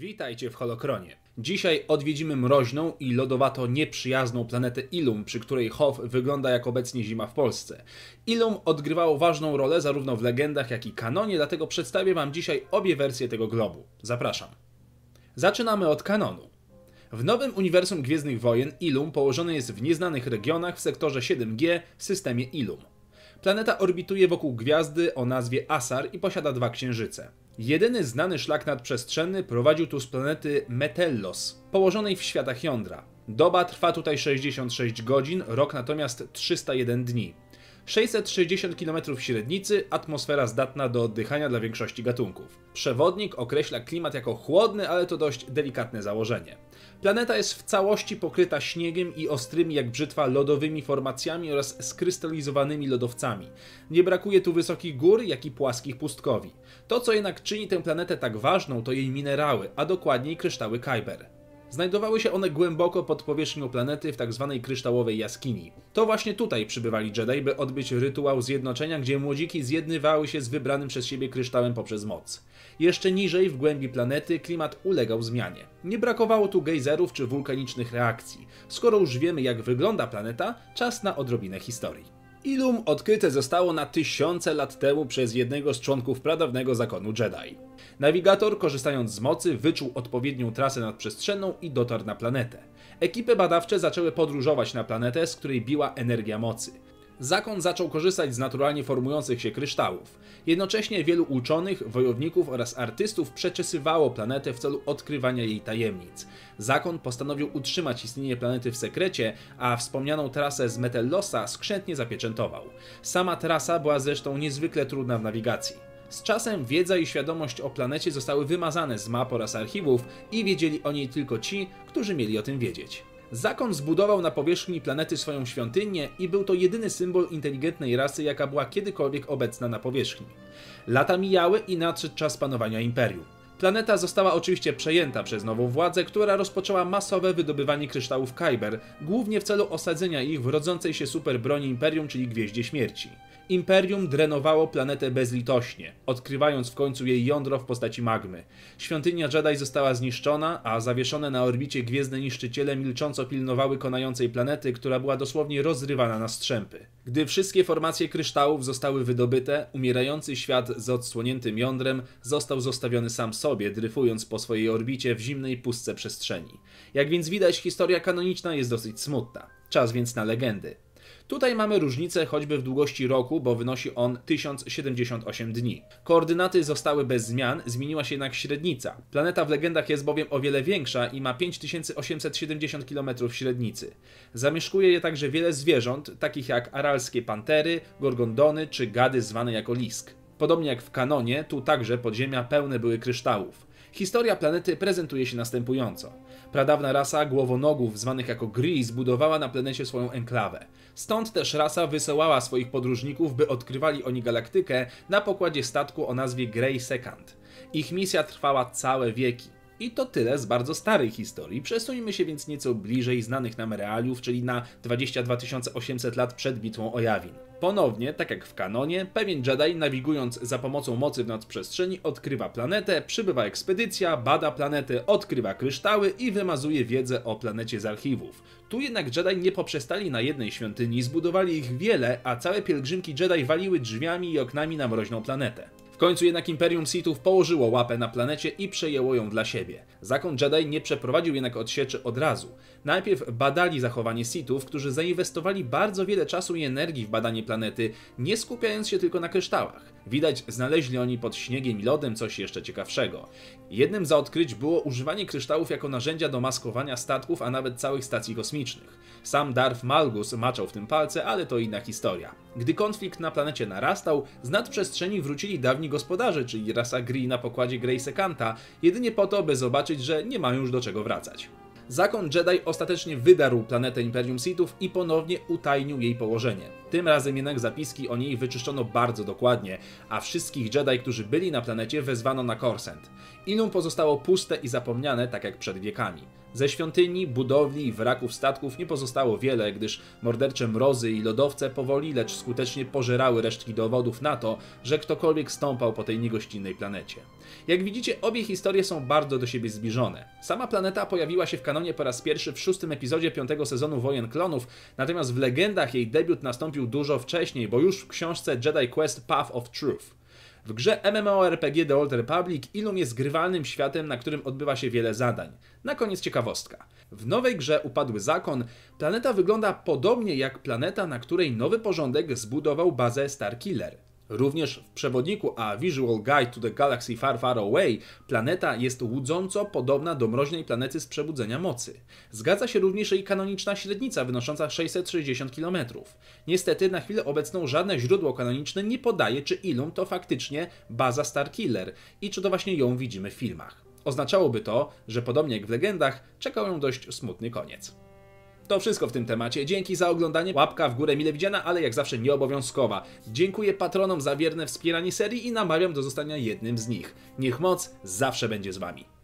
Witajcie w Holokronie. Dzisiaj odwiedzimy mroźną i lodowato nieprzyjazną planetę Ilum, przy której Hoth wygląda jak obecnie zima w Polsce. Ilum odgrywało ważną rolę zarówno w legendach, jak i kanonie, dlatego przedstawię wam dzisiaj obie wersje tego globu. Zapraszam. Zaczynamy od kanonu. W nowym uniwersum Gwiezdnych Wojen Ilum położony jest w nieznanych regionach w sektorze 7G w systemie Ilum. Planeta orbituje wokół gwiazdy o nazwie Asar i posiada dwa księżyce. Jedyny znany szlak nadprzestrzenny prowadził tu z planety Metellos, położonej w światach jądra. Doba trwa tutaj 66 godzin, rok natomiast 301 dni. 660 km średnicy, atmosfera zdatna do oddychania dla większości gatunków. Przewodnik określa klimat jako chłodny, ale to dość delikatne założenie. Planeta jest w całości pokryta śniegiem i ostrymi jak brzytwa lodowymi formacjami oraz skrystalizowanymi lodowcami. Nie brakuje tu wysokich gór, jak i płaskich pustkowi. To, co jednak czyni tę planetę tak ważną, to jej minerały, a dokładniej kryształy Kyber. Znajdowały się one głęboko pod powierzchnią planety w tzw. Tak kryształowej jaskini. To właśnie tutaj przybywali Jedi, by odbyć rytuał zjednoczenia, gdzie młodziki zjednywały się z wybranym przez siebie kryształem poprzez moc. Jeszcze niżej, w głębi planety, klimat ulegał zmianie. Nie brakowało tu gejzerów czy wulkanicznych reakcji. Skoro już wiemy, jak wygląda planeta, czas na odrobinę historii. Ilum odkryte zostało na tysiące lat temu przez jednego z członków pradawnego zakonu Jedi. Nawigator, korzystając z mocy, wyczuł odpowiednią trasę nadprzestrzenną i dotarł na planetę. Ekipy badawcze zaczęły podróżować na planetę, z której biła energia mocy. Zakon zaczął korzystać z naturalnie formujących się kryształów. Jednocześnie wielu uczonych, wojowników oraz artystów przeczesywało planetę w celu odkrywania jej tajemnic. Zakon postanowił utrzymać istnienie planety w sekrecie, a wspomnianą trasę z Metellosa skrzętnie zapieczętował. Sama trasa była zresztą niezwykle trudna w nawigacji. Z czasem wiedza i świadomość o planecie zostały wymazane z map oraz archiwów i wiedzieli o niej tylko ci, którzy mieli o tym wiedzieć. Zakon zbudował na powierzchni planety swoją świątynię i był to jedyny symbol inteligentnej rasy, jaka była kiedykolwiek obecna na powierzchni. Lata mijały i nadszedł czas panowania imperium. Planeta została oczywiście przejęta przez nową władzę, która rozpoczęła masowe wydobywanie kryształów Kyber, głównie w celu osadzenia ich w rodzącej się superbroni Imperium, czyli Gwieździe Śmierci. Imperium drenowało planetę bezlitośnie, odkrywając w końcu jej jądro w postaci magmy. Świątynia Jedi została zniszczona, a zawieszone na orbicie gwiezdne niszczyciele milcząco pilnowały konającej planety, która była dosłownie rozrywana na strzępy. Gdy wszystkie formacje kryształów zostały wydobyte, umierający świat z odsłoniętym jądrem został zostawiony sam sobie, dryfując po swojej orbicie w zimnej pustce przestrzeni. Jak więc widać, historia kanoniczna jest dosyć smutna. Czas więc na legendy. Tutaj mamy różnicę choćby w długości roku, bo wynosi on 1078 dni. Koordynaty zostały bez zmian, zmieniła się jednak średnica. Planeta w legendach jest bowiem o wiele większa i ma 5870 km średnicy. Zamieszkuje je także wiele zwierząt, takich jak aralskie pantery, gorgondony czy gady zwane jako lisk. Podobnie jak w kanonie, tu także podziemia pełne były kryształów. Historia planety prezentuje się następująco. Pradawna rasa głowonogów, zwanych jako Gree, zbudowała na planecie swoją enklawę. Stąd też rasa wysyłała swoich podróżników, by odkrywali oni galaktykę na pokładzie statku o nazwie Grey Second. Ich misja trwała całe wieki. I to tyle z bardzo starej historii. Przesuńmy się więc nieco bliżej znanych nam realiów, czyli na 22 800 lat przed bitwą o Jawin. Ponownie, tak jak w kanonie, pewien Jedi nawigując za pomocą mocy w nadprzestrzeni odkrywa planetę, przybywa ekspedycja, bada planetę, odkrywa kryształy i wymazuje wiedzę o planecie z archiwów. Tu jednak Jedi nie poprzestali na jednej świątyni, zbudowali ich wiele, a całe pielgrzymki Jedi waliły drzwiami i oknami na mroźną planetę końcu jednak Imperium Sithów położyło łapę na planecie i przejęło ją dla siebie. Zakon Jedi nie przeprowadził jednak odsieczy od razu. Najpierw badali zachowanie Sithów, którzy zainwestowali bardzo wiele czasu i energii w badanie planety, nie skupiając się tylko na kryształach. Widać, znaleźli oni pod śniegiem i lodem coś jeszcze ciekawszego. Jednym z odkryć było używanie kryształów jako narzędzia do maskowania statków, a nawet całych stacji kosmicznych. Sam Darth Malgus maczał w tym palce, ale to inna historia. Gdy konflikt na planecie narastał, z nadprzestrzeni wrócili dawni gospodarze, czyli rasa Gree na pokładzie Grey Sekanta, jedynie po to, by zobaczyć, że nie mają już do czego wracać. Zakon Jedi ostatecznie wydarł planetę Imperium Sithów i ponownie utajnił jej położenie. Tym razem jednak zapiski o niej wyczyszczono bardzo dokładnie, a wszystkich Jedi, którzy byli na planecie, wezwano na Korsent. Ilum pozostało puste i zapomniane, tak jak przed wiekami. Ze świątyni, budowli i wraków statków nie pozostało wiele, gdyż mordercze mrozy i lodowce powoli, lecz skutecznie pożerały resztki dowodów na to, że ktokolwiek stąpał po tej niegościnnej planecie. Jak widzicie, obie historie są bardzo do siebie zbliżone. Sama planeta pojawiła się w kanonie po raz pierwszy w szóstym epizodzie piątego sezonu Wojen Klonów, natomiast w legendach jej debiut nastąpił dużo wcześniej, bo już w książce Jedi Quest Path of Truth. W grze MMORPG The Old Republic Ilum jest grywalnym światem, na którym odbywa się wiele zadań. Na koniec ciekawostka. W nowej grze Upadły Zakon planeta wygląda podobnie jak planeta, na której nowy porządek zbudował bazę Starkiller. Również w przewodniku A Visual Guide to the Galaxy Far Far Away planeta jest łudząco podobna do mroźnej planety z Przebudzenia Mocy. Zgadza się również jej kanoniczna średnica wynosząca 660 km. Niestety na chwilę obecną żadne źródło kanoniczne nie podaje, czy Ilum to faktycznie baza Starkiller i czy to właśnie ją widzimy w filmach. Oznaczałoby to, że podobnie jak w legendach, czekał ją dość smutny koniec. To wszystko w tym temacie. Dzięki za oglądanie. Łapka w górę mile widziana, ale jak zawsze nieobowiązkowa. Dziękuję patronom za wierne wspieranie serii i namawiam do zostania jednym z nich. Niech moc zawsze będzie z wami.